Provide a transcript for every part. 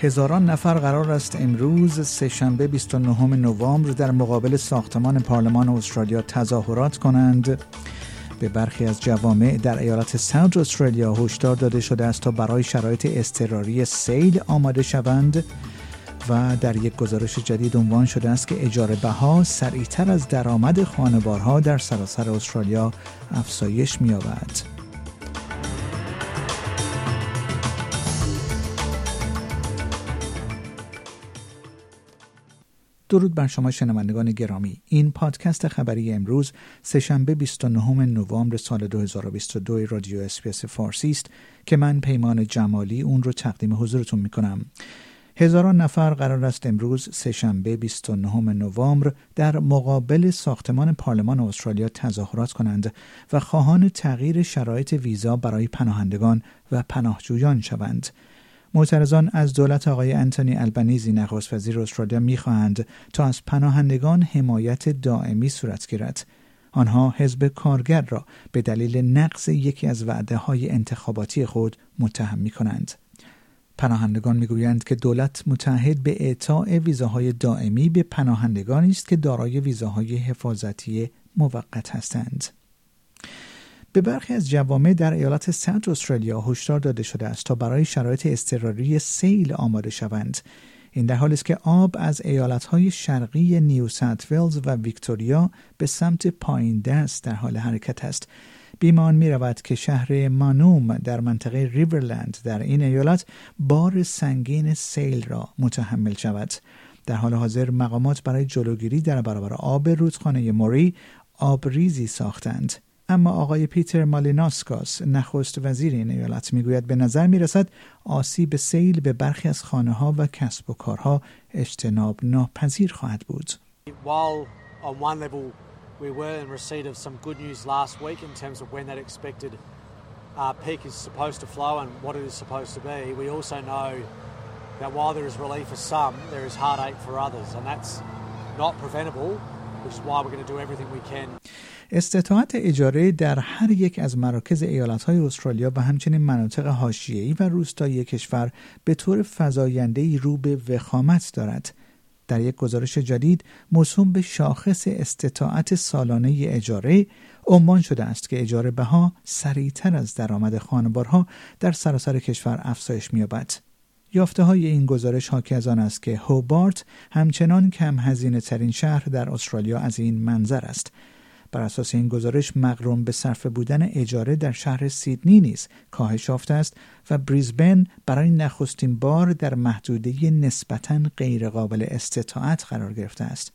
هزاران نفر قرار است امروز سهشنبه 29 نوامبر در مقابل ساختمان پارلمان استرالیا تظاهرات کنند به برخی از جوامع در ایالت ساوت استرالیا هشدار داده شده است تا برای شرایط اضطراری سیل آماده شوند و در یک گزارش جدید عنوان شده است که اجاره بها سریعتر از درآمد خانوارها در سراسر استرالیا افزایش می‌یابد. درود بر شما شنوندگان گرامی. این پادکست خبری امروز سهشنبه 29 نوامبر سال 2022 رادیو اسپیس فارسی است که من پیمان جمالی اون رو تقدیم حضورتون می کنم هزاران نفر قرار است امروز سهشنبه 29 نوامبر در مقابل ساختمان پارلمان استرالیا تظاهرات کنند و خواهان تغییر شرایط ویزا برای پناهندگان و پناهجویان شوند. معترضان از دولت آقای انتونی البنیزی نخست وزیر استرالیا می‌خواهند تا از پناهندگان حمایت دائمی صورت گیرد آنها حزب کارگر را به دلیل نقض یکی از وعده های انتخاباتی خود متهم می کنند. پناهندگان می‌گویند که دولت متحد به اعطاع ویزاهای دائمی به پناهندگانی است که دارای ویزاهای حفاظتی موقت هستند. به برخی از جوامع در ایالت سنت استرالیا هشدار داده شده است تا برای شرایط اضطراری سیل آماده شوند. این در حالی است که آب از ایالتهای شرقی نیو ساوت ولز و ویکتوریا به سمت پایین دست در حال حرکت است. بیمان می رود که شهر مانوم در منطقه ریورلند در این ایالت بار سنگین سیل را متحمل شود. در حال حاضر مقامات برای جلوگیری در برابر آب رودخانه موری آبریزی ساختند. اما آقای پیتر مالیناسکاس نخست وزیر این ایالت میگوید به نظر میرسد آسیب سیل به برخی از خانه ها و کسب و کارها اجتناب ناپذیر خواهد بود. While on one level we were in receipt of some good news last week in terms of when that expected uh, peak is supposed to flow and what it is supposed to be, we also know that while there is relief for some, there is heartache for others, and that's not preventable, استطاعت اجاره در هر یک از مراکز ایالتهای استرالیا و همچنین مناطق حاشیه‌ای و روستایی کشور به طور فزاینده‌ای رو به وخامت دارد. در یک گزارش جدید موسوم به شاخص استطاعت سالانه اجاره عنوان شده است که اجاره بها سریعتر از درآمد خانوارها در سراسر کشور افزایش می‌یابد. یافته های این گزارش حاکی از آن است که هوبارت همچنان کم هزینه ترین شهر در استرالیا از این منظر است. بر اساس این گزارش مقرون به صرف بودن اجاره در شهر سیدنی نیز کاهش یافته است و بریزبن برای نخستین بار در محدوده نسبتا غیرقابل استطاعت قرار گرفته است.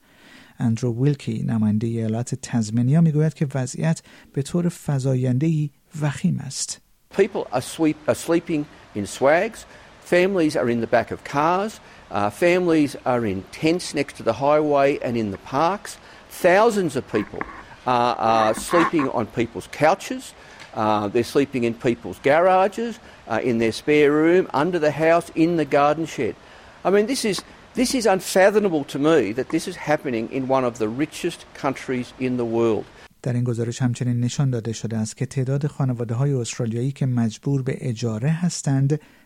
اندرو ویلکی نماینده ایالات تزمنیا می‌گوید که وضعیت به طور فزایندهای وخیم است. People are, sweep, are sleeping in swags. Families are in the back of cars. Uh, families are in tents next to the highway and in the parks. Thousands of people are, are sleeping on people's couches, uh, they're sleeping in people's garages, uh, in their spare room, under the house, in the garden shed. I mean, this is, this is unfathomable to me that this is happening in one of the richest countries in the world. در این گزارش همچنین نشان داده شده است که تعداد خانواده های استرالیایی که مجبور به اجاره هستند